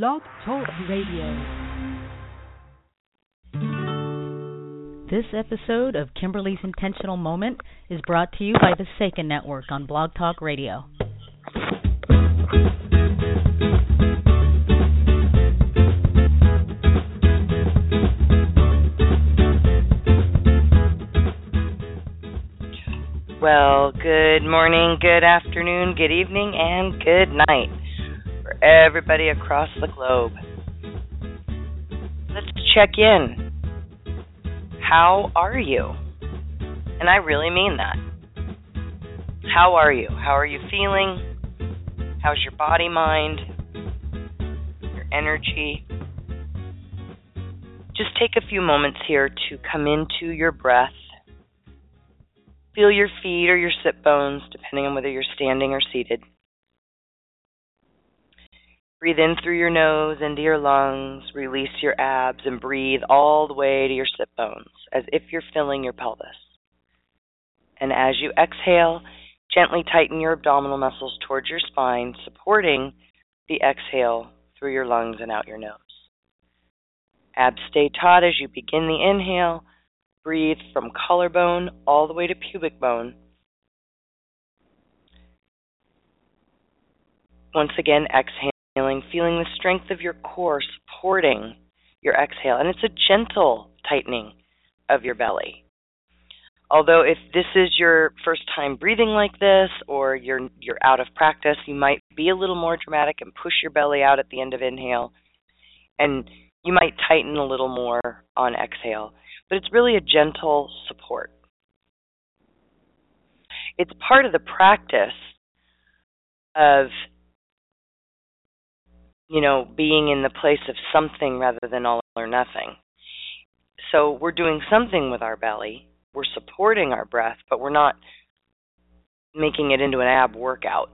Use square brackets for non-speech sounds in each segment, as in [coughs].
Blog Talk Radio. This episode of Kimberly's Intentional Moment is brought to you by the Seiken Network on Blog Talk Radio. Well, good morning, good afternoon, good evening, and good night for everybody across the globe. Let's check in. How are you? And I really mean that. How are you? How are you feeling? How's your body, mind, your energy? Just take a few moments here to come into your breath. Feel your feet or your sit bones, depending on whether you're standing or seated. Breathe in through your nose into your lungs, release your abs, and breathe all the way to your sit bones as if you're filling your pelvis. And as you exhale, gently tighten your abdominal muscles towards your spine, supporting the exhale through your lungs and out your nose. Abs stay taut as you begin the inhale. Breathe from collarbone all the way to pubic bone. Once again, exhale feeling the strength of your core supporting your exhale. And it's a gentle tightening of your belly. Although if this is your first time breathing like this or you're you're out of practice, you might be a little more dramatic and push your belly out at the end of inhale. And you might tighten a little more on exhale. But it's really a gentle support. It's part of the practice of you know, being in the place of something rather than all or nothing. So we're doing something with our belly. We're supporting our breath, but we're not making it into an ab workout.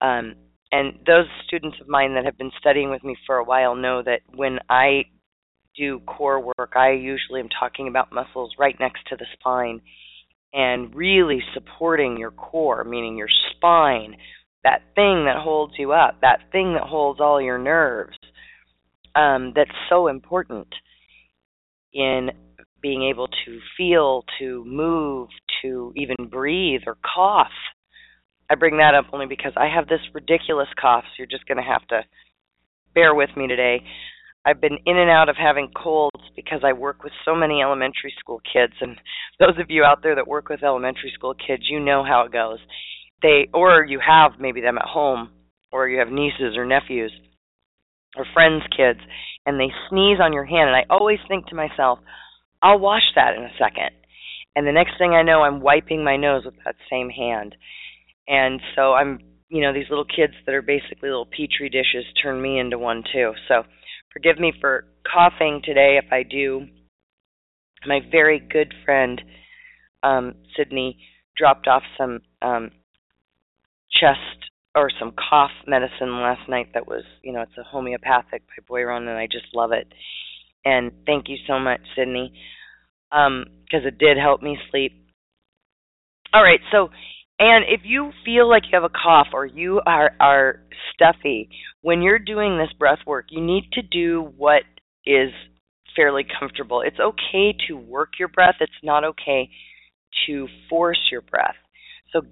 Um, and those students of mine that have been studying with me for a while know that when I do core work, I usually am talking about muscles right next to the spine and really supporting your core, meaning your spine, that thing that holds you up, that thing that holds all your nerves, um, that's so important in being able to feel, to move, to even breathe or cough. I bring that up only because I have this ridiculous cough, so you're just going to have to bear with me today. I've been in and out of having colds because I work with so many elementary school kids, and [laughs] those of you out there that work with elementary school kids, you know how it goes they or you have maybe them at home or you have nieces or nephews or friends kids and they sneeze on your hand and I always think to myself I'll wash that in a second. And the next thing I know I'm wiping my nose with that same hand. And so I'm you know these little kids that are basically little petri dishes turn me into one too. So forgive me for coughing today if I do. My very good friend um Sydney dropped off some um chest or some cough medicine last night that was, you know, it's a homeopathic by Boiron, and I just love it. And thank you so much, Sydney, because um, it did help me sleep. All right, so and if you feel like you have a cough or you are are stuffy, when you're doing this breath work, you need to do what is fairly comfortable. It's okay to work your breath. It's not okay to force your breath. So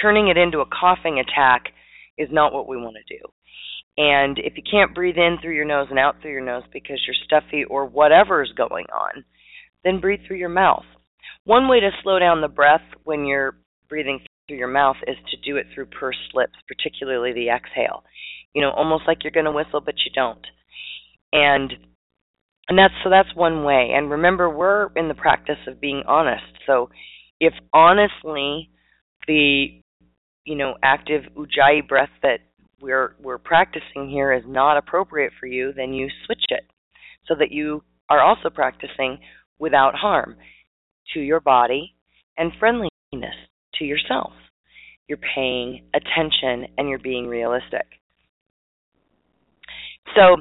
turning it into a coughing attack is not what we want to do. And if you can't breathe in through your nose and out through your nose because you're stuffy or whatever's going on, then breathe through your mouth. One way to slow down the breath when you're breathing through your mouth is to do it through pursed lips, particularly the exhale. You know, almost like you're going to whistle, but you don't. And and that's so that's one way. And remember, we're in the practice of being honest. So if honestly the you know active ujjayi breath that we're we're practicing here is not appropriate for you, then you switch it so that you are also practicing without harm to your body and friendliness to yourself. You're paying attention and you're being realistic. So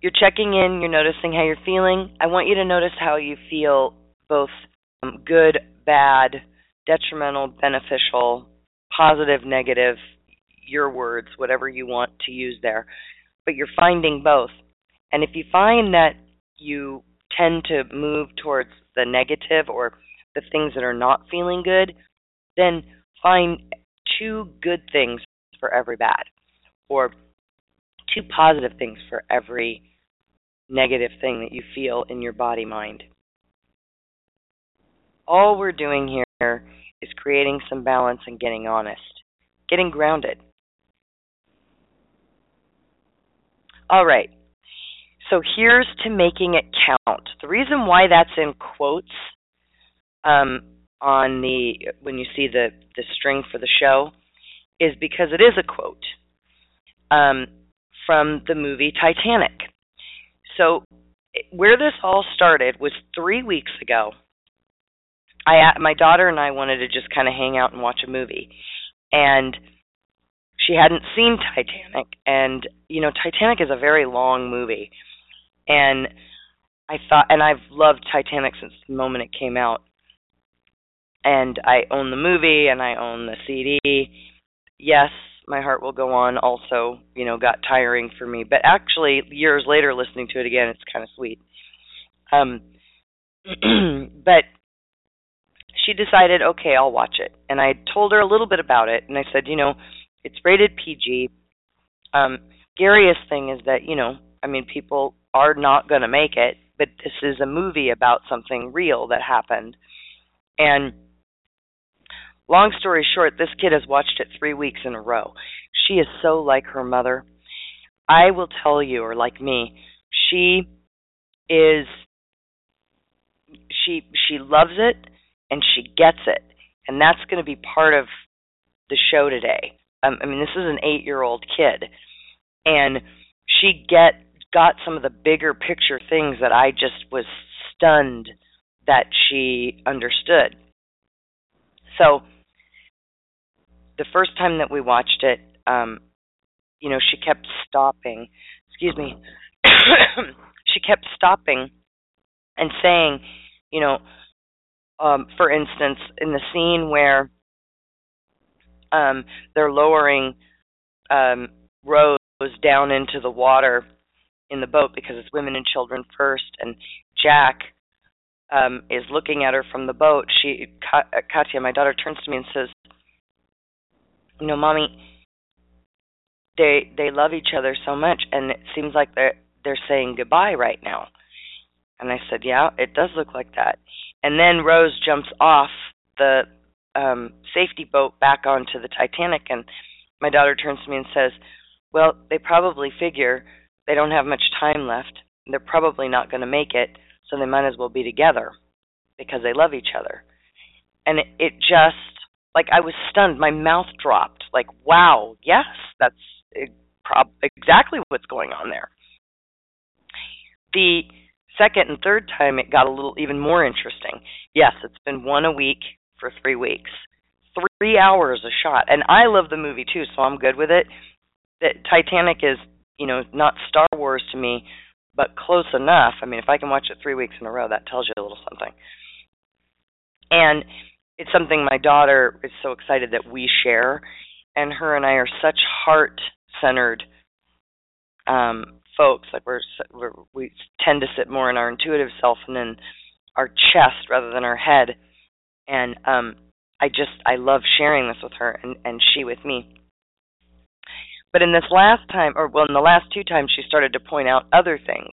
you're checking in, you're noticing how you're feeling. I want you to notice how you feel both um, good, bad, detrimental, beneficial, positive, negative, your words, whatever you want to use there. but you're finding both. And if you find that you tend to move towards the negative or the things that are not feeling good, then find two good things for every bad or two positive things for every negative thing that you feel in your body mind. All we're doing here is creating some balance and getting honest, getting grounded. All right. So here's to making it count. The reason why that's in quotes um, on the when you see the the string for the show is because it is a quote um, from the movie Titanic. So where this all started was three weeks ago. I my daughter and I wanted to just kind of hang out and watch a movie, and she hadn't seen Titanic, and you know Titanic is a very long movie, and I thought, and I've loved Titanic since the moment it came out, and I own the movie and I own the CD. Yes, my heart will go on. Also, you know, got tiring for me, but actually, years later, listening to it again, it's kind of sweet. Um, [clears throat] but she decided, okay, I'll watch it, and I told her a little bit about it, and I said, you know, it's rated PG. Um, scariest thing is that you know, I mean, people are not going to make it, but this is a movie about something real that happened, and long story short, this kid has watched it three weeks in a row. She is so like her mother. I will tell you, or like me, she is she she loves it and she gets it, and that's going to be part of the show today. Um, I mean, this is an eight-year-old kid, and she get got some of the bigger picture things that I just was stunned that she understood. So the first time that we watched it, um, you know, she kept stopping. Excuse me. [coughs] she kept stopping and saying, you know, um, for instance, in the scene where um, they're lowering um, Rose down into the water in the boat because it's women and children first, and Jack um, is looking at her from the boat. She, Katya, my daughter, turns to me and says, you know, mommy, they they love each other so much, and it seems like they're they're saying goodbye right now. And I said, yeah, it does look like that. And then Rose jumps off the um safety boat back onto the Titanic, and my daughter turns to me and says, well, they probably figure they don't have much time left. They're probably not going to make it, so they might as well be together because they love each other. And it, it just like I was stunned. My mouth dropped. Like, wow, yes, that's exactly what's going on there. The second and third time, it got a little even more interesting. Yes, it's been one a week for three weeks, three hours a shot, and I love the movie too, so I'm good with it. That Titanic is, you know, not Star Wars to me, but close enough. I mean, if I can watch it three weeks in a row, that tells you a little something. And it's something my daughter is so excited that we share, and her and I are such heart centered um, folks. Like we're, we're we tend to sit more in our intuitive self and in our chest rather than our head. And um, I just I love sharing this with her and and she with me. But in this last time, or well, in the last two times, she started to point out other things,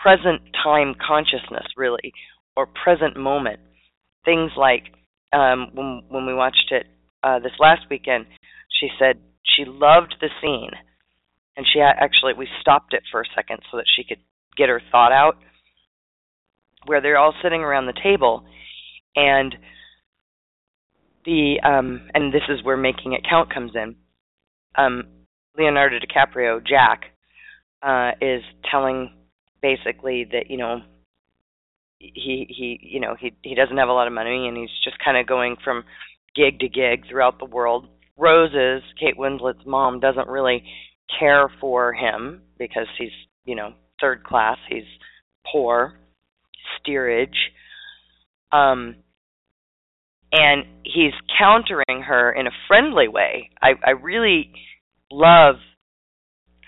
present time consciousness, really, or present moment things like um, when when we watched it uh, this last weekend, she said she loved the scene, and she actually we stopped it for a second so that she could get her thought out, where they're all sitting around the table, and the um, and this is where making it count comes in. Um, Leonardo DiCaprio, Jack, uh, is telling basically that you know he he you know he he doesn't have a lot of money and he's just kind of going from gig to gig throughout the world. Rose's Kate Winslet's mom doesn't really care for him because he's you know third class. He's poor, steerage, um, and he's countering her in a friendly way. I I really love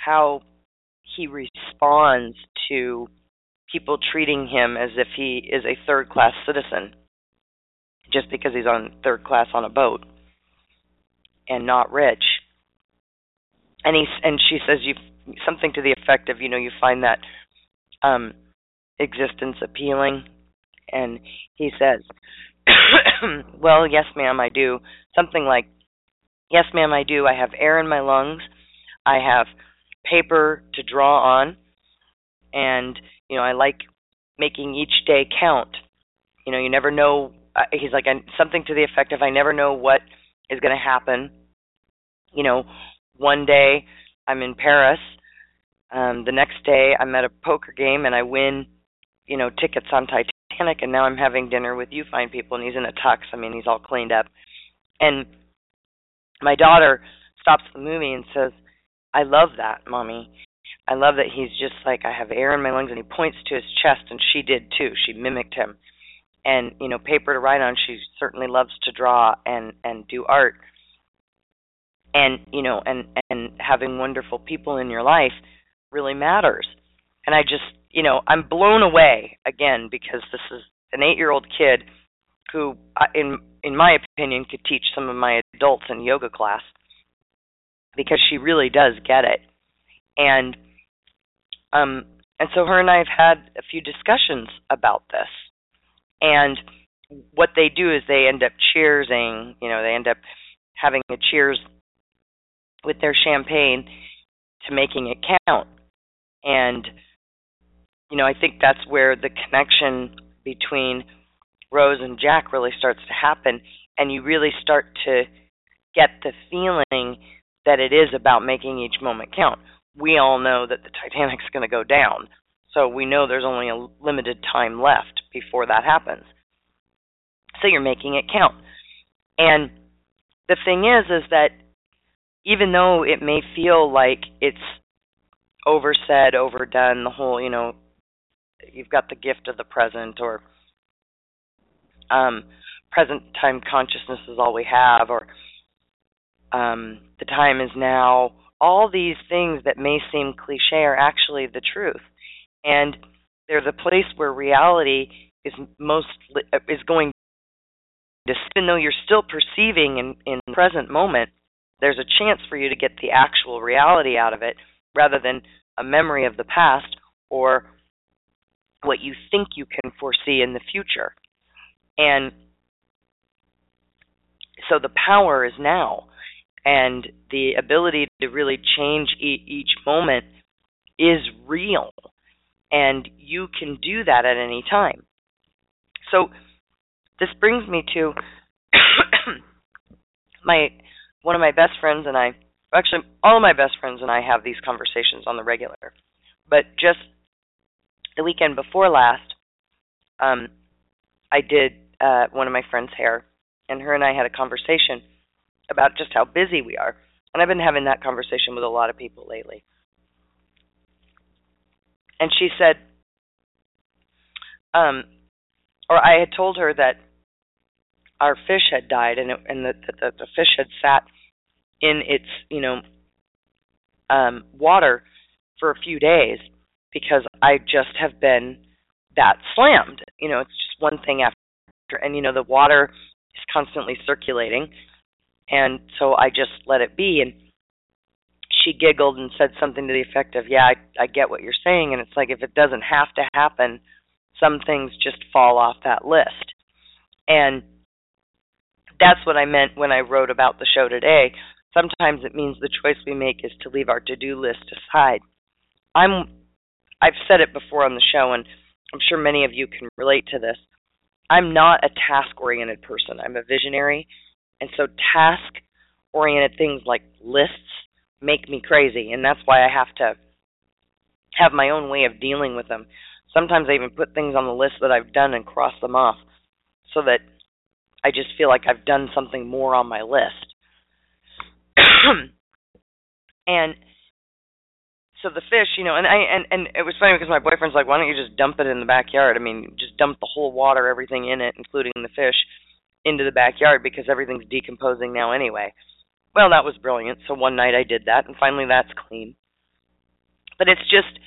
how he responds to people treating him as if he is a third class citizen just because he's on third class on a boat and not rich. And he and she says you something to the effect of you know you find that um existence appealing. And he says [coughs] well yes ma'am I do. Something like yes ma'am I do. I have air in my lungs. I have paper to draw on. And you know I like making each day count. You know you never know uh, he's like something to the effect of I never know what is going to happen. You know, one day I'm in Paris, um, the next day I'm at a poker game and I win, you know, tickets on Titanic, and now I'm having dinner with you fine people, and he's in a tux. I mean, he's all cleaned up, and my daughter stops the movie and says, "I love that, mommy." I love that he's just like I have air in my lungs, and he points to his chest, and she did too. She mimicked him and you know paper to write on she certainly loves to draw and and do art and you know and and having wonderful people in your life really matters. And i just you know i'm blown away again because this is an 8 year old kid who in in my opinion could teach some of my adults in yoga class because she really does get it. And um and so her and I have had a few discussions about this. And what they do is they end up cheersing, you know, they end up having a cheers with their champagne to making it count. And you know, I think that's where the connection between Rose and Jack really starts to happen and you really start to get the feeling that it is about making each moment count. We all know that the Titanic's going to go down. So we know there's only a limited time left before that happens. So you're making it count. And the thing is is that even though it may feel like it's oversaid, overdone, the whole, you know, you've got the gift of the present or um present time consciousness is all we have or um the time is now. All these things that may seem cliche are actually the truth. And they're the place where reality is most is going to even though you're still perceiving in in the present moment there's a chance for you to get the actual reality out of it rather than a memory of the past or what you think you can foresee in the future and so the power is now and the ability to really change e- each moment is real and you can do that at any time. So this brings me to [coughs] my one of my best friends and I actually all of my best friends and I have these conversations on the regular. But just the weekend before last, um, I did uh, one of my friends' hair, and her and I had a conversation about just how busy we are. And I've been having that conversation with a lot of people lately and she said, um, or I had told her that our fish had died, and it, and that the, the, the fish had sat in its, you know, um, water for a few days because I just have been that slammed. You know, it's just one thing after, and you know, the water is constantly circulating, and so I just let it be and she giggled and said something to the effect of, "Yeah, I, I get what you're saying." And it's like if it doesn't have to happen, some things just fall off that list. And that's what I meant when I wrote about the show today. Sometimes it means the choice we make is to leave our to-do list aside. I'm I've said it before on the show and I'm sure many of you can relate to this. I'm not a task-oriented person. I'm a visionary. And so task-oriented things like lists make me crazy, and that's why I have to have my own way of dealing with them. Sometimes I even put things on the list that I've done and cross them off so that I just feel like I've done something more on my list. [clears throat] and so the fish, you know, and I and and it was funny because my boyfriend's like, "Why don't you just dump it in the backyard? I mean, just dump the whole water, everything in it, including the fish, into the backyard because everything's decomposing now anyway." Well, that was brilliant. So one night I did that, and finally that's clean. but it's just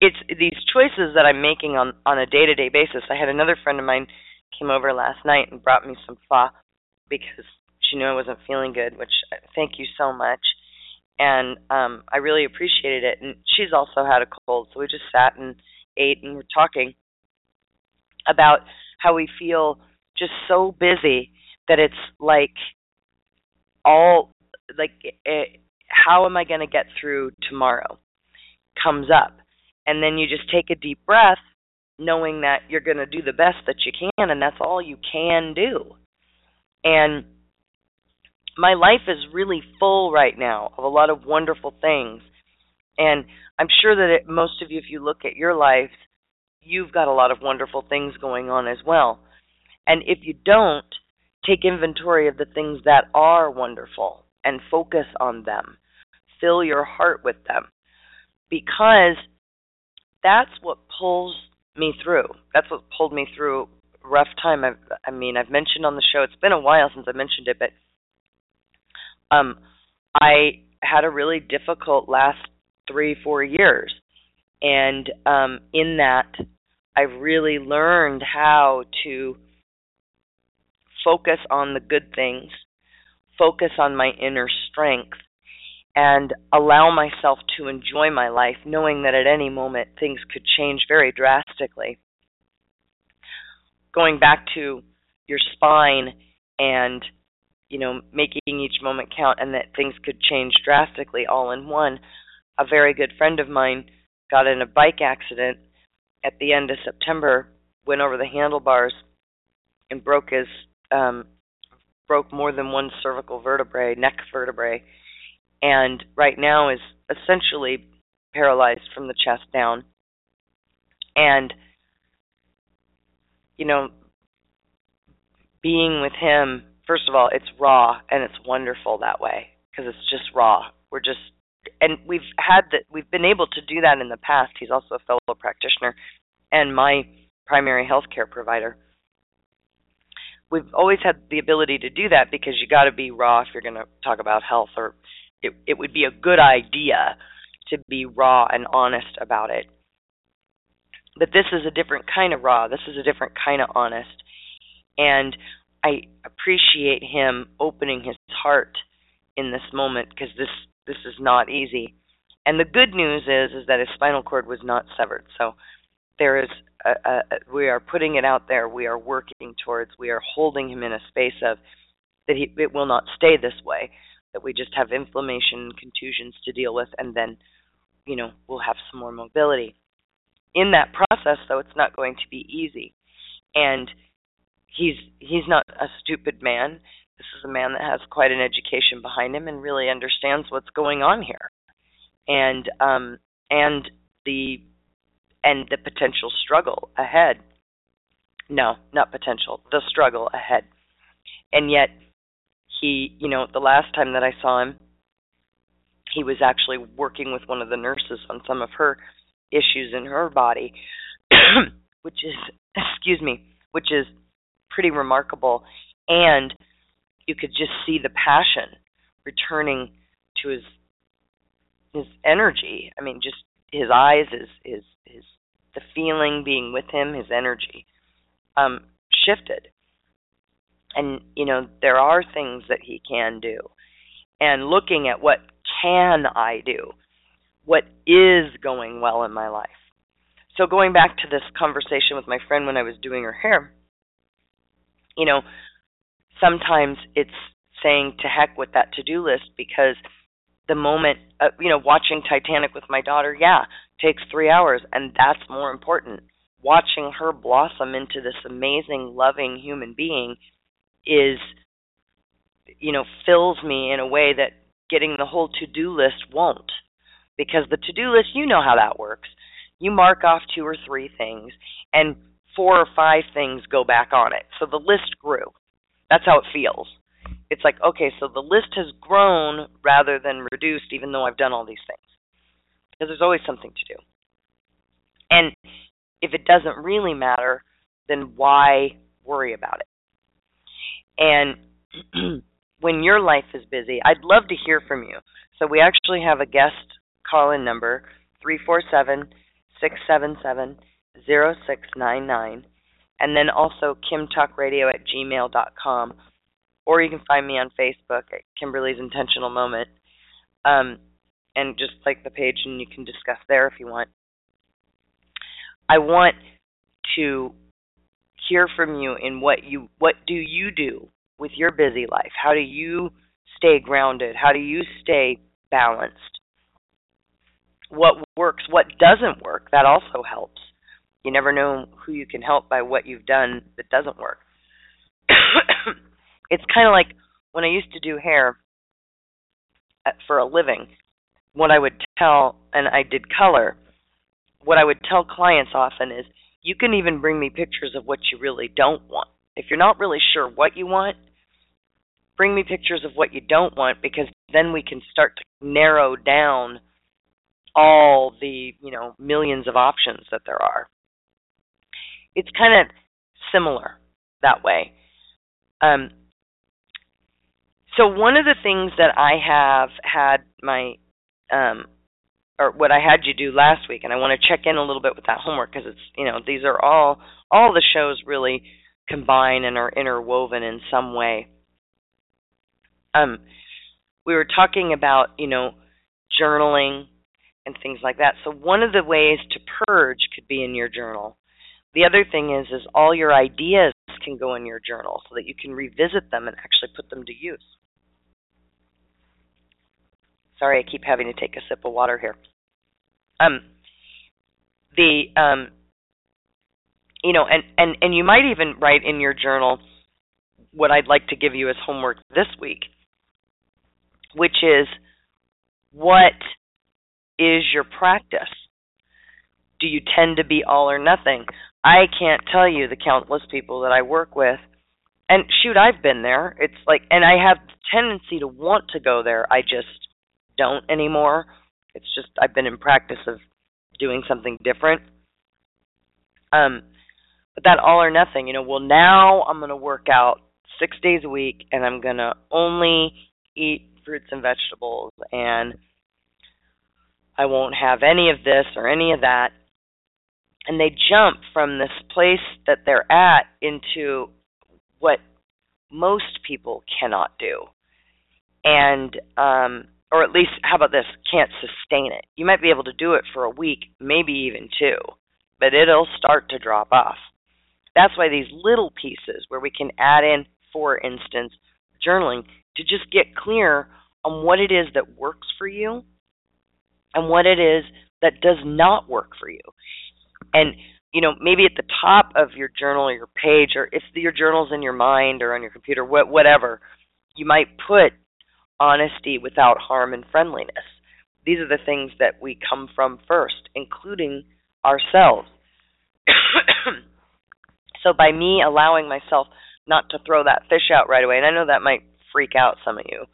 it's these choices that I'm making on on a day to day basis. I had another friend of mine came over last night and brought me some pho because she knew I wasn't feeling good, which uh, thank you so much. And um I really appreciated it. And she's also had a cold, so we just sat and ate and we're talking about how we feel just so busy that it's like all like it, how am I going to get through tomorrow comes up. And then you just take a deep breath knowing that you're going to do the best that you can and that's all you can do. And my life is really full right now of a lot of wonderful things. And I'm sure that it, most of you, if you look at your life, you've got a lot of wonderful things going on as well. And if you don't, take inventory of the things that are wonderful and focus on them. Fill your heart with them. Because that's what pulls me through. That's what pulled me through rough time. I've, I mean, I've mentioned on the show, it's been a while since I mentioned it, but um, I had a really difficult last three, four years. And um, in that, I really learned how to focus on the good things, focus on my inner strength, and allow myself to enjoy my life, knowing that at any moment things could change very drastically. Going back to your spine and you know making each moment count and that things could change drastically all in one a very good friend of mine got in a bike accident at the end of September, went over the handlebars and broke his um broke more than one cervical vertebrae, neck vertebrae, and right now is essentially paralyzed from the chest down. And you know, being with him, first of all, it's raw and it's wonderful that way because it's just raw. We're just and we've had that we've been able to do that in the past. He's also a fellow practitioner and my primary health care provider. We've always had the ability to do that because you got to be raw if you're going to talk about health, or it, it would be a good idea to be raw and honest about it. But this is a different kind of raw. This is a different kind of honest. And I appreciate him opening his heart in this moment because this this is not easy. And the good news is is that his spinal cord was not severed. So there is a, a, we are putting it out there. We are working towards. We are holding him in a space of that he it will not stay this way. That we just have inflammation, contusions to deal with, and then you know we'll have some more mobility. In that process, though, it's not going to be easy, and he's he's not a stupid man. This is a man that has quite an education behind him and really understands what's going on here, and um, and the and the potential struggle ahead. No, not potential, the struggle ahead. And yet, he, you know, the last time that I saw him, he was actually working with one of the nurses on some of her issues in her body, [clears throat] which is, excuse me, which is pretty remarkable. And you could just see the passion returning to his his energy. I mean, just his eyes, his his his the feeling being with him, his energy um shifted. And you know, there are things that he can do. And looking at what can I do? What is going well in my life? So going back to this conversation with my friend when I was doing her hair, you know, sometimes it's saying to heck with that to-do list because the moment uh, you know watching titanic with my daughter yeah takes 3 hours and that's more important. Watching her blossom into this amazing loving human being is you know fills me in a way that getting the whole to-do list won't because the to-do list you know how that works. You mark off two or three things and four or five things go back on it so the list grew that's how it feels it's like, okay, so the list has grown rather than reduced, even though I've done all these things. Because there's always something to do. And if it doesn't really matter, then why worry about it? And [clears throat] when your life is busy, I'd love to hear from you. So we actually have a guest call in number three four seven six seven seven zero six nine nine, and then also kimtalkradio at gmail dot com, or you can find me on Facebook at Kimberly's Intentional Moment, um, and just like the page, and you can discuss there if you want. I want to hear from you in what you what do you do with your busy life? How do you stay grounded? How do you stay balanced? What works, what doesn't work, that also helps. You never know who you can help by what you've done that doesn't work. [coughs] it's kind of like when I used to do hair uh, for a living, what I would tell, and I did color, what I would tell clients often is you can even bring me pictures of what you really don't want. If you're not really sure what you want, bring me pictures of what you don't want because then we can start to narrow down all the, you know, millions of options that there are. It's kind of similar that way. Um, so one of the things that I have had my um, or what I had you do last week, and I want to check in a little bit with that homework because it's you know these are all all the shows really combine and are interwoven in some way. Um, we were talking about you know journaling and things like that. So one of the ways to purge could be in your journal. The other thing is is all your ideas can go in your journal so that you can revisit them and actually put them to use. Sorry, I keep having to take a sip of water here. Um, the um, you know, and and and you might even write in your journal what I'd like to give you as homework this week, which is what is your practice? Do you tend to be all or nothing? I can't tell you the countless people that I work with. And shoot, I've been there. It's like and I have the tendency to want to go there. I just don't anymore. It's just I've been in practice of doing something different. Um, but that all or nothing, you know, well now I'm going to work out six days a week and I'm going to only eat fruits and vegetables and I won't have any of this or any of that. And they jump from this place that they're at into what most people cannot do. And um or at least how about this can't sustain it. You might be able to do it for a week maybe even two but it'll start to drop off. That's why these little pieces where we can add in for instance journaling to just get clear on what it is that works for you and what it is that does not work for you and you know maybe at the top of your journal or your page or if your journal's in your mind or on your computer whatever you might put honesty without harm and friendliness. These are the things that we come from first, including ourselves. [coughs] so by me allowing myself not to throw that fish out right away, and I know that might freak out some of you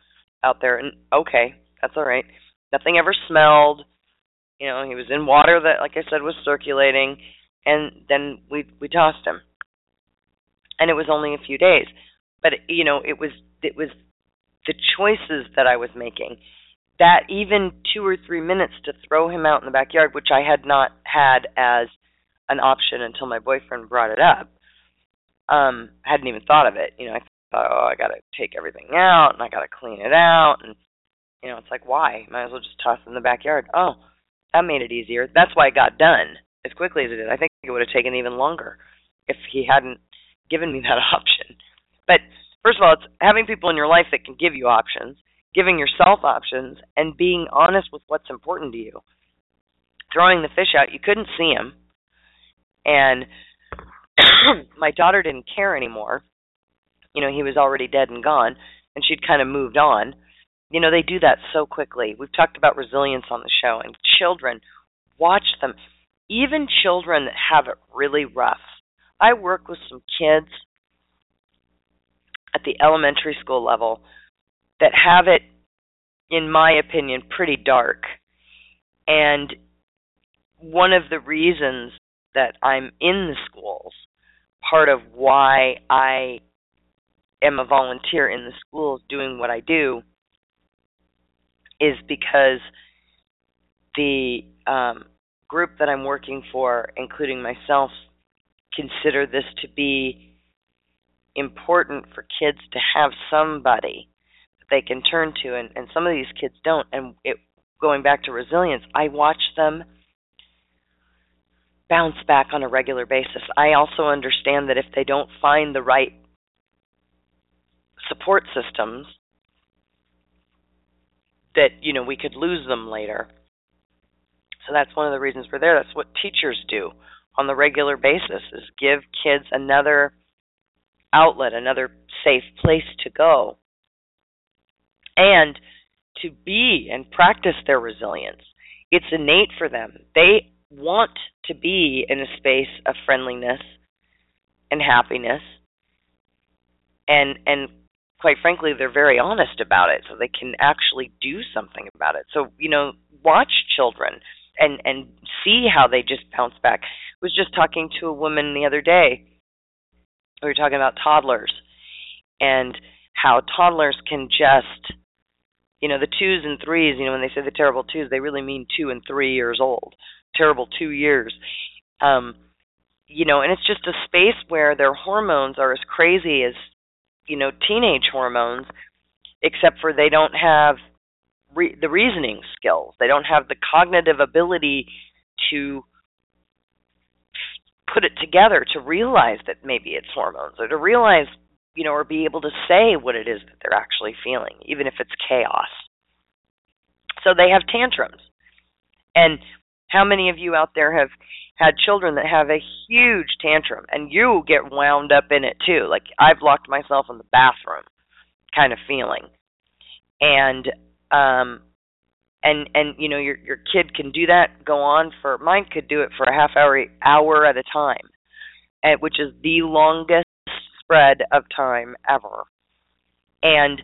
out there, and okay, that's all right. Nothing ever smelled. You know, he was in water that, like I said, was circulating, and then we we tossed him, and it was only a few days, but you know, it was it was the choices that I was making. That even two or three minutes to throw him out in the backyard, which I had not had as an option until my boyfriend brought it up. Um, hadn't even thought of it. You know, I thought, oh, I got to take everything out and I got to clean it out, and you know, it's like, why? Might as well just toss it in the backyard. Oh, that made it easier. That's why it got done as quickly as it did. I think it would have taken even longer if he hadn't given me [laughs] that option. But first of all, it's having people in your life that can give you options, giving yourself options, and being honest with what's important to you. Throwing the fish out, you couldn't see him, and [coughs] my daughter didn't care anymore. You know, he was already dead and gone, and she'd kind of moved on. You know, they do that so quickly. We've talked about resilience on the show, and children, watch them. Even children that have it really rough. I work with some kids at the elementary school level that have it, in my opinion, pretty dark. And one of the reasons that I'm in the schools, part of why I am a volunteer in the schools doing what I do, is because the um, group that I'm working for, including myself, consider this to be important for kids to have somebody that they can turn to, and, and some of these kids don't. And it, going back to resilience, I watch them bounce back on a regular basis. I also understand that if they don't find the right support systems, that you know we could lose them later. So that's one of the reasons we're there. That's what teachers do on the regular basis is give kids another outlet, another safe place to go. And to be and practice their resilience. It's innate for them. They want to be in a space of friendliness and happiness. And and quite frankly, they're very honest about it, so they can actually do something about it. So you know, watch children and and see how they just bounce back. I was just talking to a woman the other day. We were talking about toddlers and how toddlers can just you know the twos and threes you know when they say the terrible twos they really mean two and three years old terrible two years um you know and it's just a space where their hormones are as crazy as you know teenage hormones except for they don't have re- the reasoning skills. They don't have the cognitive ability to put it together to realize that maybe it's hormones or to realize you know or be able to say what it is that they're actually feeling even if it's chaos. So they have tantrums. And how many of you out there have had children that have a huge tantrum and you get wound up in it too? Like i've locked myself in the bathroom kind of feeling. And um and and you know your your kid can do that go on for mine could do it for a half hour hour at a time and which is the longest spread of time ever. And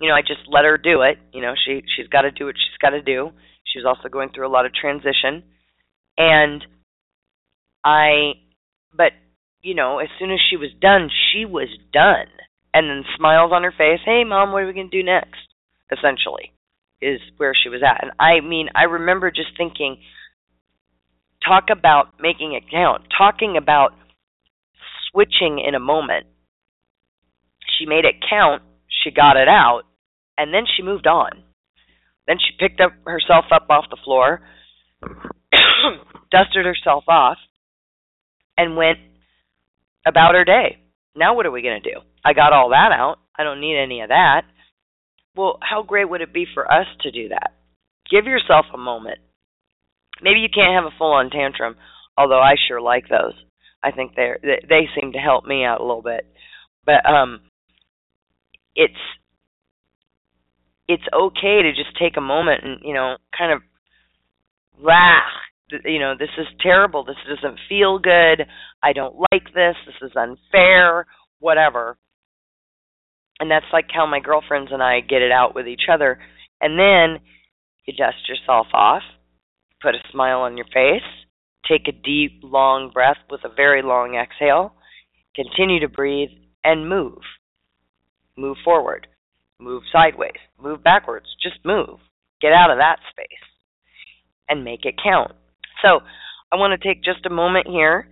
you know i just let her do it. You know she she's got to do what she's got to do she was also going through a lot of transition and I, but, you know, as soon as she was done, she was done. And then smiles on her face, hey, mom, what are we going to do next? Essentially, is where she was at. And I mean, I remember just thinking, talk about making it count, talking about switching in a moment. She made it count, she got it out, and then she moved on. Then she picked up herself up off the floor, [coughs] dusted herself off, and went about her day. Now what are we going to do? I got all that out. I don't need any of that. Well, how great would it be for us to do that? Give yourself a moment. Maybe you can't have a full-on tantrum, although I sure like those. I think they they seem to help me out a little bit. But um it's it's okay to just take a moment and, you know, kind of rah, you know, this is terrible. This doesn't feel good. I don't like this. This is unfair, whatever. And that's like how my girlfriends and I get it out with each other. And then you dust yourself off, put a smile on your face, take a deep, long breath with a very long exhale, continue to breathe, and move. Move forward, move sideways, move backwards, just move. Get out of that space and make it count. So I want to take just a moment here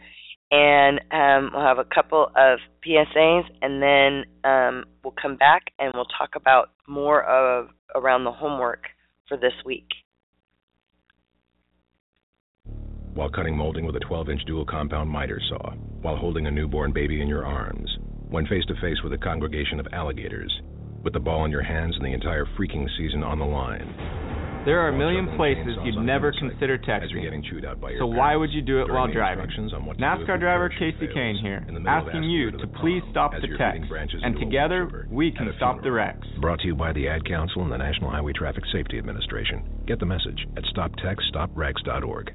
and um, we'll have a couple of PSAs and then um, we'll come back and we'll talk about more of around the homework for this week. While cutting molding with a 12 inch dual compound miter saw, while holding a newborn baby in your arms, when face to face with a congregation of alligators, with the ball in your hands and the entire freaking season on the line there are a million places you'd never consider texting. So why would you do it while driving? NASCAR driver Casey Kahne here, asking you to please stop the text, and together we can stop the wrecks. Brought to you by the Ad Council and the National Highway Traffic Safety Administration. Get the message at stoptextstopwrecks.org.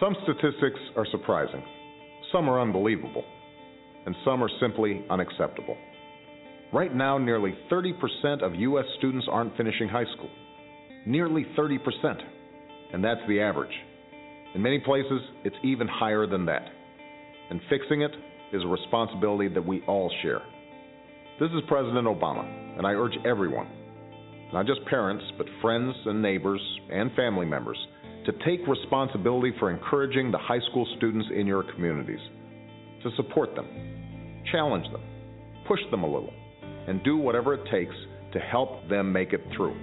Some statistics are surprising, some are unbelievable, and some are simply unacceptable. Right now, nearly 30% of U.S. students aren't finishing high school. Nearly 30%. And that's the average. In many places, it's even higher than that. And fixing it is a responsibility that we all share. This is President Obama, and I urge everyone not just parents, but friends and neighbors and family members, to take responsibility for encouraging the high school students in your communities, to support them, challenge them, push them a little, and do whatever it takes to help them make it through.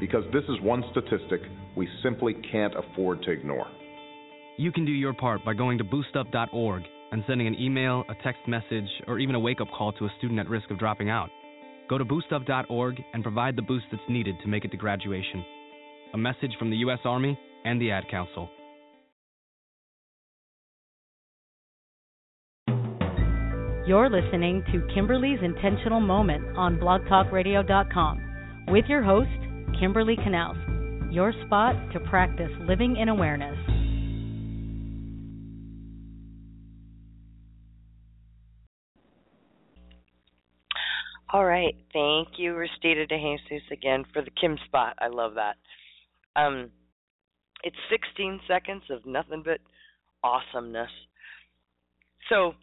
Because this is one statistic we simply can't afford to ignore. You can do your part by going to boostup.org and sending an email, a text message, or even a wake up call to a student at risk of dropping out. Go to boostup.org and provide the boost that's needed to make it to graduation. A message from the U.S. Army and the Ad Council. You're listening to Kimberly's Intentional Moment on blogtalkradio.com with your host, Kimberly Knaus, your spot to practice living in awareness. All right. Thank you, Restita DeJesus, again for the Kim spot. I love that. Um, it's 16 seconds of nothing but awesomeness. So,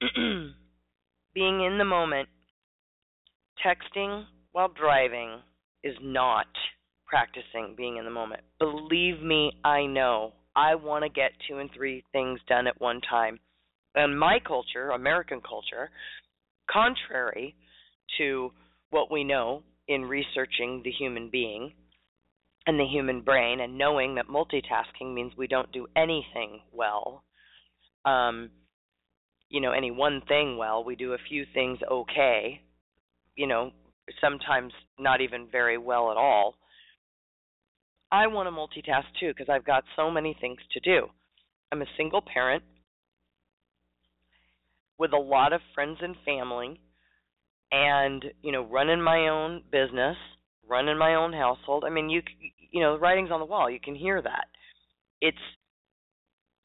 [clears throat] being in the moment, texting while driving is not practicing being in the moment. Believe me, I know. I want to get two and three things done at one time. And my culture, American culture, contrary to what we know in researching the human being and the human brain and knowing that multitasking means we don't do anything well um you know any one thing well we do a few things okay you know sometimes not even very well at all. I want to multitask too because i've got so many things to do. I'm a single parent with a lot of friends and family and you know running my own business running my own household. I mean you you know the writing's on the wall you can hear that. It's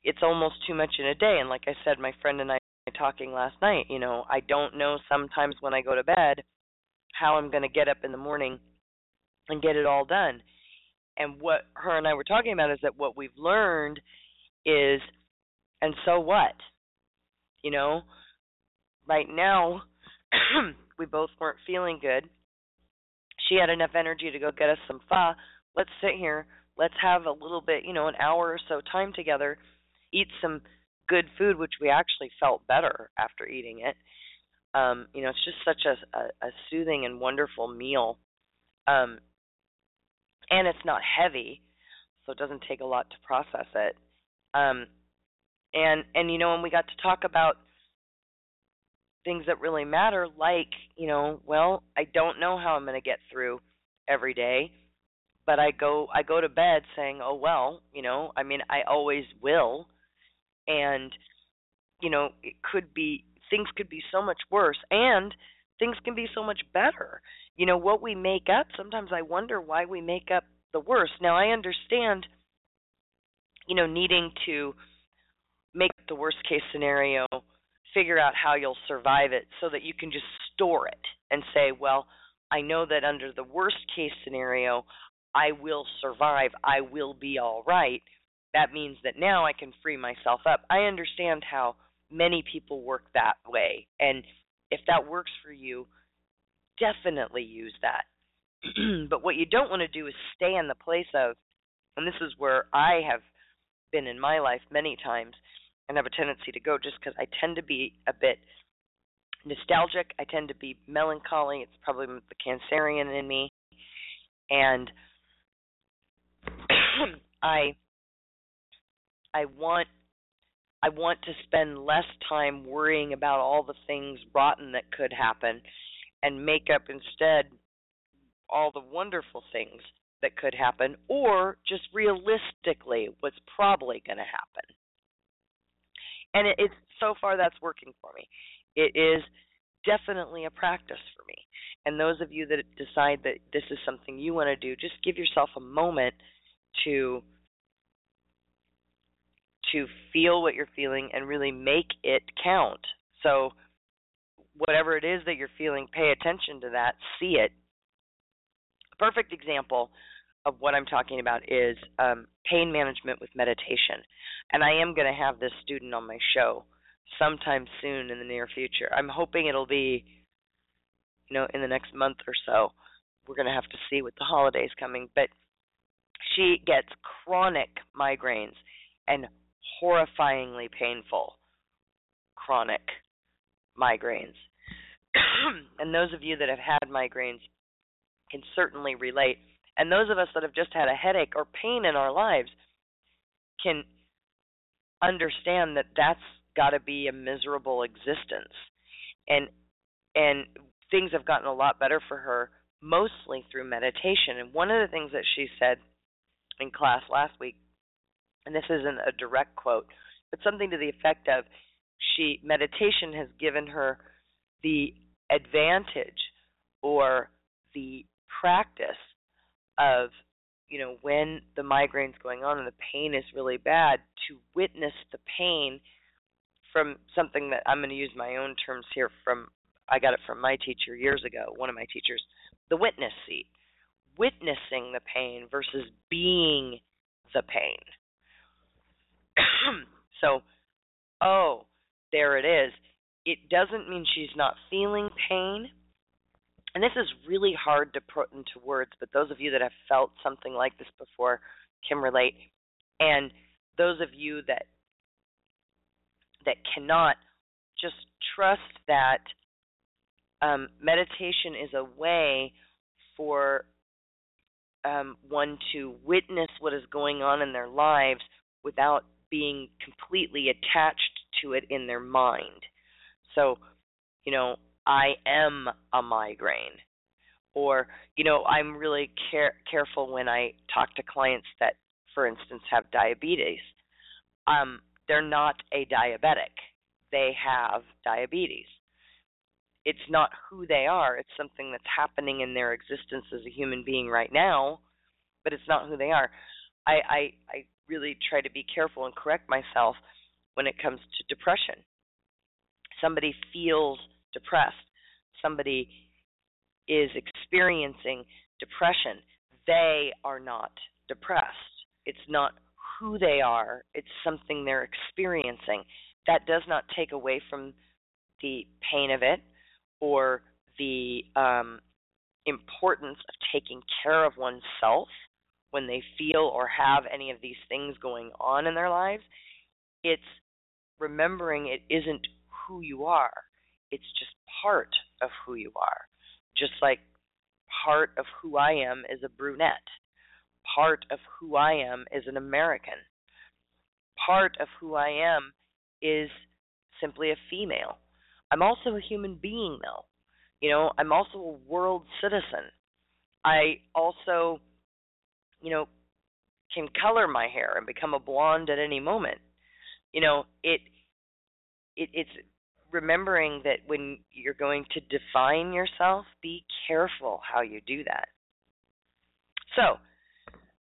it's almost too much in a day and like i said my friend and i talking last night you know i don't know sometimes when i go to bed how i'm going to get up in the morning and get it all done and what her and i were talking about is that what we've learned is and so what you know right now [clears throat] we both weren't feeling good. She had enough energy to go get us some pho. Let's sit here. Let's have a little bit, you know, an hour or so time together, eat some good food, which we actually felt better after eating it. Um, you know, it's just such a, a, a soothing and wonderful meal. Um, and it's not heavy, so it doesn't take a lot to process it. Um, and and you know, when we got to talk about things that really matter like you know well i don't know how i'm going to get through every day but i go i go to bed saying oh well you know i mean i always will and you know it could be things could be so much worse and things can be so much better you know what we make up sometimes i wonder why we make up the worst now i understand you know needing to make the worst case scenario figure out how you'll survive it so that you can just store it and say, well, I know that under the worst case scenario, I will survive. I will be all right. That means that now I can free myself up. I understand how many people work that way. And if that works for you, definitely use that. [clears throat] but what you don't want to do is stay in the place of, and this is where I have been in my life many times, and have a tendency to go just because I tend to be a bit nostalgic. I tend to be melancholy. It's probably the Cancerian in me, and [clears throat] I I want I want to spend less time worrying about all the things rotten that could happen and make up instead all the wonderful things that could happen or just realistically what's probably going to happen and it, it's so far that's working for me. It is definitely a practice for me. And those of you that decide that this is something you want to do, just give yourself a moment to to feel what you're feeling and really make it count. So whatever it is that you're feeling, pay attention to that, see it. A perfect example of what I'm talking about is um, pain management with meditation. And I am going to have this student on my show sometime soon in the near future. I'm hoping it'll be, you know, in the next month or so. we're going to have to see with the holidays coming, but she gets chronic migraines and horrifyingly painful chronic migraines. [clears throat] and those of you that have had migraines can certainly relate. And those of us that have just had a headache or pain in our lives can understand that that's got to be a miserable existence. And and things have gotten a lot better for her mostly through meditation. And one of the things that she said in class last week, and this isn't a direct quote, but something to the effect of she meditation has given her the advantage or the practice of you know when the migraine's going on and the pain is really bad to witness the pain from something that I'm going to use my own terms here from I got it from my teacher years ago, one of my teachers, the witness seat. Witnessing the pain versus being the pain. [clears throat] so, oh, there it is. It doesn't mean she's not feeling pain. And this is really hard to put into words, but those of you that have felt something like this before can relate. And those of you that that cannot just trust that um, meditation is a way for um, one to witness what is going on in their lives without being completely attached to it in their mind. So, you know, I am a migraine. Or, you know, I'm really care- careful when I talk to clients that, for instance, have diabetes. Um, they're not a diabetic, they have diabetes it's not who they are. It's something that's happening in their existence as a human being right now, but it's not who they are. I I, I really try to be careful and correct myself when it comes to depression. Somebody feels depressed. Somebody is experiencing depression. They are not depressed. It's not who they are, it's something they're experiencing. That does not take away from the pain of it or the um, importance of taking care of oneself when they feel or have any of these things going on in their lives, it's remembering it isn't who you are. It's just part of who you are. Just like part of who I am is a brunette. Part of who I am is an American. Part of who I am is simply a female. I'm also a human being, though. You know, I'm also a world citizen. I also, you know, can color my hair and become a blonde at any moment. You know, it, it it's remembering that when you're going to define yourself, be careful how you do that. So,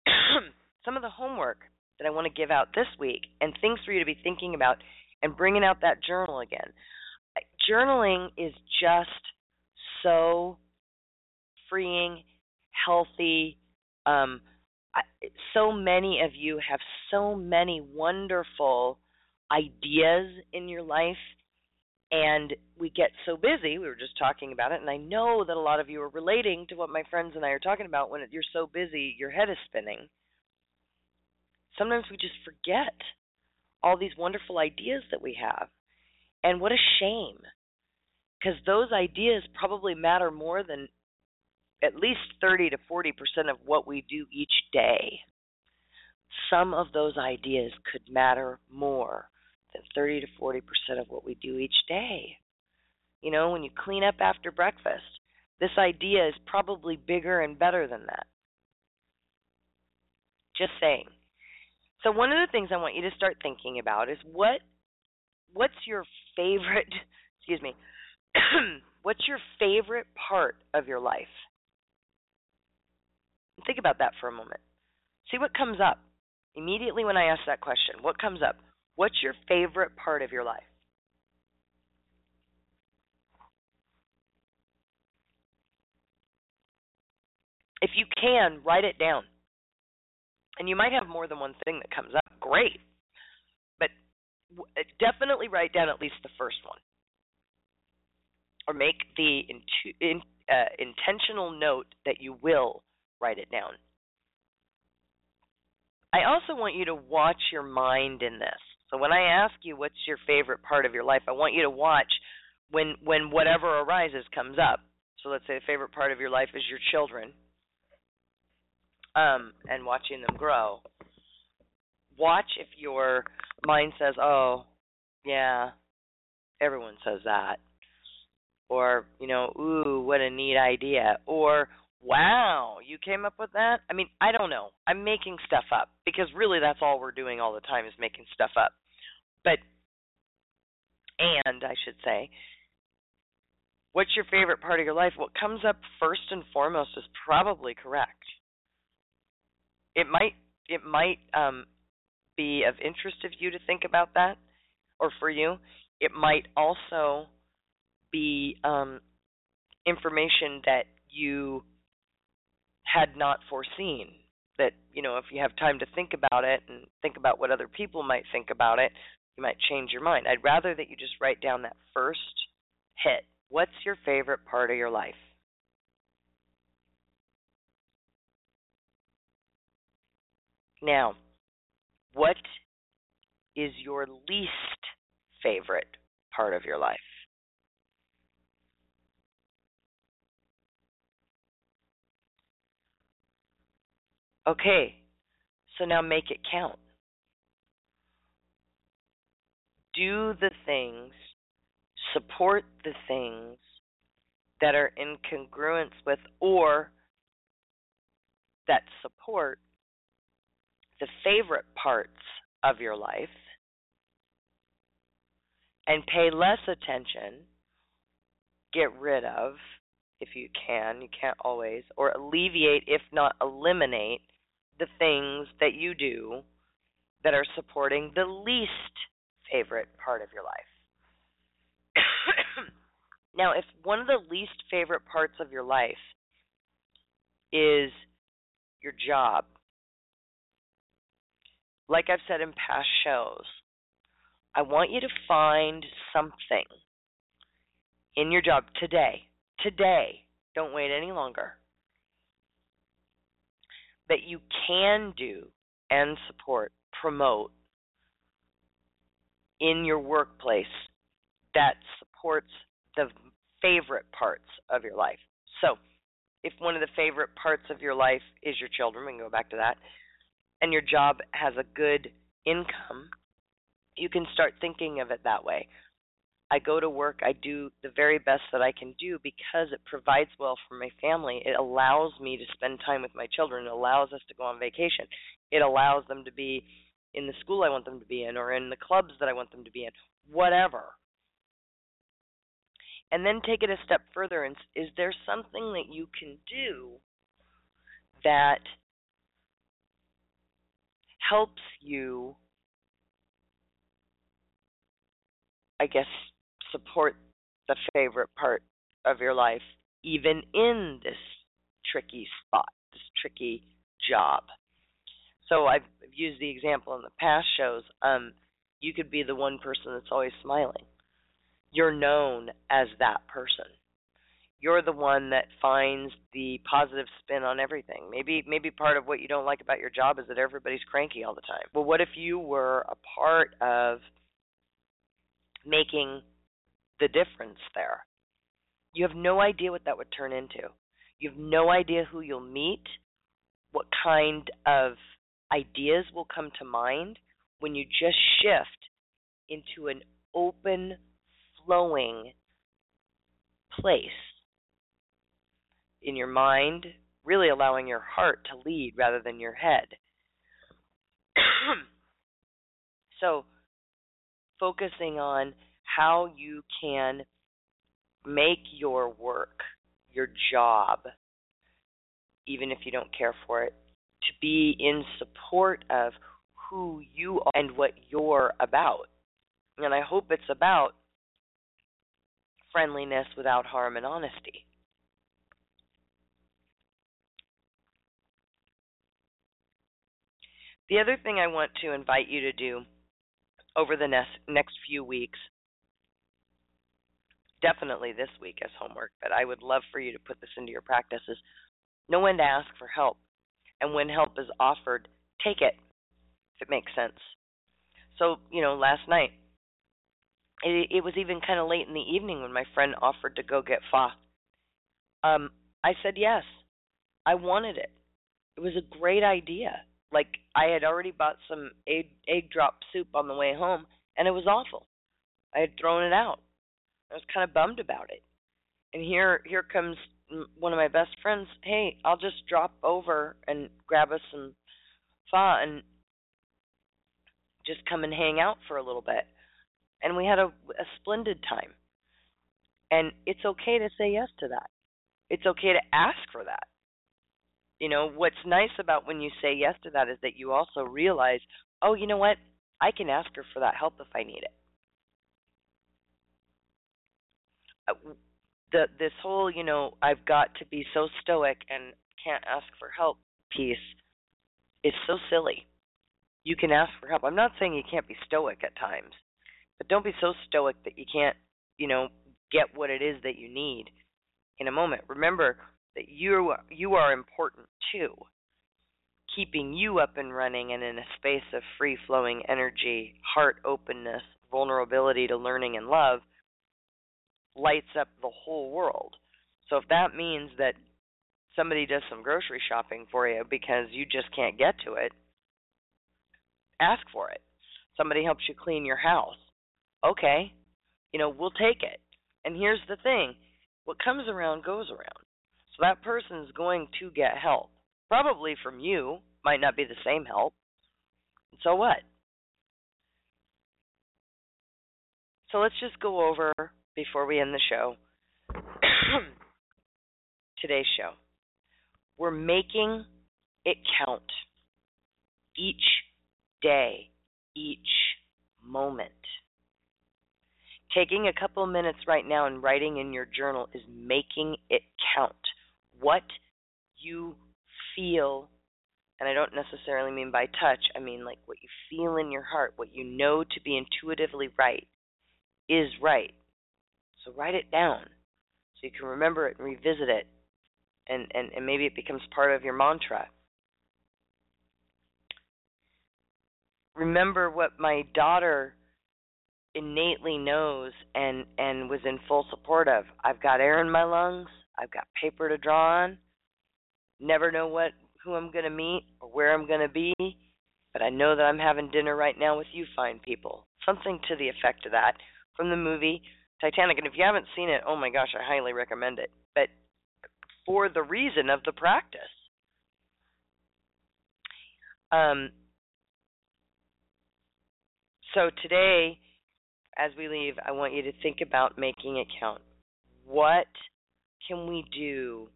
[clears throat] some of the homework that I want to give out this week and things for you to be thinking about and bringing out that journal again journaling is just so freeing, healthy. Um, so many of you have so many wonderful ideas in your life, and we get so busy. We were just talking about it, and I know that a lot of you are relating to what my friends and I are talking about. When you're so busy, your head is spinning. Sometimes we just forget all these wonderful ideas that we have. And what a shame because those ideas probably matter more than at least 30 to 40% of what we do each day. Some of those ideas could matter more than 30 to 40% of what we do each day. You know, when you clean up after breakfast, this idea is probably bigger and better than that. Just saying. So one of the things I want you to start thinking about is what what's your favorite, [laughs] excuse me, [clears throat] What's your favorite part of your life? Think about that for a moment. See what comes up. Immediately when I ask that question, what comes up? What's your favorite part of your life? If you can, write it down. And you might have more than one thing that comes up. Great. But definitely write down at least the first one or make the in, uh, intentional note that you will write it down. I also want you to watch your mind in this. So when I ask you what's your favorite part of your life, I want you to watch when when whatever arises comes up. So let's say the favorite part of your life is your children. Um, and watching them grow. Watch if your mind says, "Oh, yeah, everyone says that." Or, you know, ooh, what a neat idea. Or, wow, you came up with that? I mean, I don't know. I'm making stuff up because really that's all we're doing all the time is making stuff up. But, and I should say, what's your favorite part of your life? What comes up first and foremost is probably correct. It might it might um, be of interest of you to think about that, or for you. It might also be um, information that you had not foreseen. That you know, if you have time to think about it and think about what other people might think about it, you might change your mind. I'd rather that you just write down that first hit. What's your favorite part of your life? Now, what is your least favorite part of your life? Okay, so now make it count. Do the things, support the things that are in congruence with or that support the favorite parts of your life and pay less attention, get rid of, if you can, you can't always, or alleviate, if not eliminate, the things that you do that are supporting the least favorite part of your life. [coughs] now, if one of the least favorite parts of your life is your job, like I've said in past shows, I want you to find something in your job today. Today. Don't wait any longer that you can do and support, promote in your workplace that supports the favorite parts of your life. So, if one of the favorite parts of your life is your children, we can go back to that, and your job has a good income, you can start thinking of it that way. I go to work, I do the very best that I can do because it provides well for my family. It allows me to spend time with my children. It allows us to go on vacation. It allows them to be in the school I want them to be in or in the clubs that I want them to be in, whatever. And then take it a step further and is there something that you can do that helps you I guess support the favorite part of your life, even in this tricky spot, this tricky job. So I've used the example in the past shows. Um, you could be the one person that's always smiling. You're known as that person. You're the one that finds the positive spin on everything. Maybe maybe part of what you don't like about your job is that everybody's cranky all the time. Well, what if you were a part of making the difference there. You have no idea what that would turn into. You have no idea who you'll meet, what kind of ideas will come to mind when you just shift into an open, flowing place in your mind, really allowing your heart to lead rather than your head. [clears throat] so, focusing on how you can make your work, your job, even if you don't care for it, to be in support of who you are and what you're about. And I hope it's about friendliness without harm and honesty. The other thing I want to invite you to do over the next, next few weeks definitely this week as homework, but I would love for you to put this into your practices. Know when to ask for help, and when help is offered, take it if it makes sense. So, you know, last night, it, it was even kind of late in the evening when my friend offered to go get pho. Um, I said yes. I wanted it. It was a great idea. Like I had already bought some egg, egg drop soup on the way home, and it was awful. I had thrown it out. I was kind of bummed about it. And here, here comes one of my best friends. Hey, I'll just drop over and grab us some pho and just come and hang out for a little bit. And we had a, a splendid time. And it's okay to say yes to that. It's okay to ask for that. You know, what's nice about when you say yes to that is that you also realize, oh, you know what? I can ask her for that help if I need it. Uh, the this whole, you know, I've got to be so stoic and can't ask for help piece is so silly. You can ask for help. I'm not saying you can't be stoic at times, but don't be so stoic that you can't, you know, get what it is that you need in a moment. Remember that you you are important too. Keeping you up and running and in a space of free flowing energy, heart openness, vulnerability to learning and love lights up the whole world. So if that means that somebody does some grocery shopping for you because you just can't get to it, ask for it. Somebody helps you clean your house. Okay, you know, we'll take it. And here's the thing what comes around goes around. So that person's going to get help. Probably from you, might not be the same help. So what? So let's just go over before we end the show [coughs] today's show. We're making it count each day, each moment. Taking a couple minutes right now and writing in your journal is making it count. What you feel, and I don't necessarily mean by touch, I mean like what you feel in your heart, what you know to be intuitively right, is right. So write it down so you can remember it and revisit it, and, and, and maybe it becomes part of your mantra. Remember what my daughter innately knows and and was in full support of. I've got air in my lungs. I've got paper to draw on. Never know what who I'm going to meet or where I'm going to be, but I know that I'm having dinner right now with you fine people. Something to the effect of that from the movie Titanic. And if you haven't seen it, oh my gosh, I highly recommend it. But for the reason of the practice. Um, so today as we leave, I want you to think about making it count. What can we do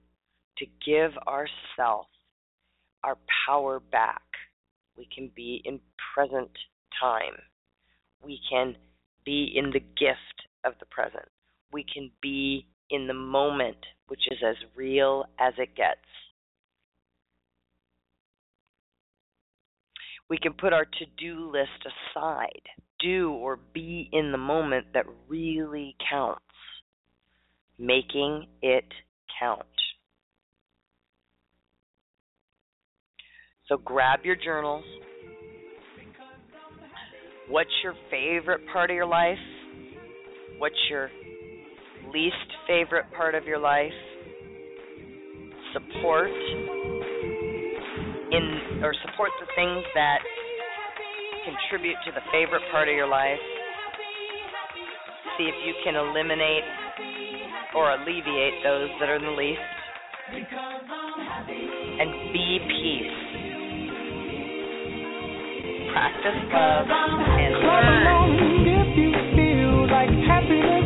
to give ourselves our power back? We can be in present time. We can be in the gift of the present. We can be in the moment, which is as real as it gets. We can put our to do list aside do or be in the moment that really counts. Making it count. So grab your journals. What's your favorite part of your life? What's your least favorite part of your life? Support in or support the things that contribute to the favorite part of your life. See if you can eliminate or alleviate those that are the least. And be peace. Practice love and learn happiness.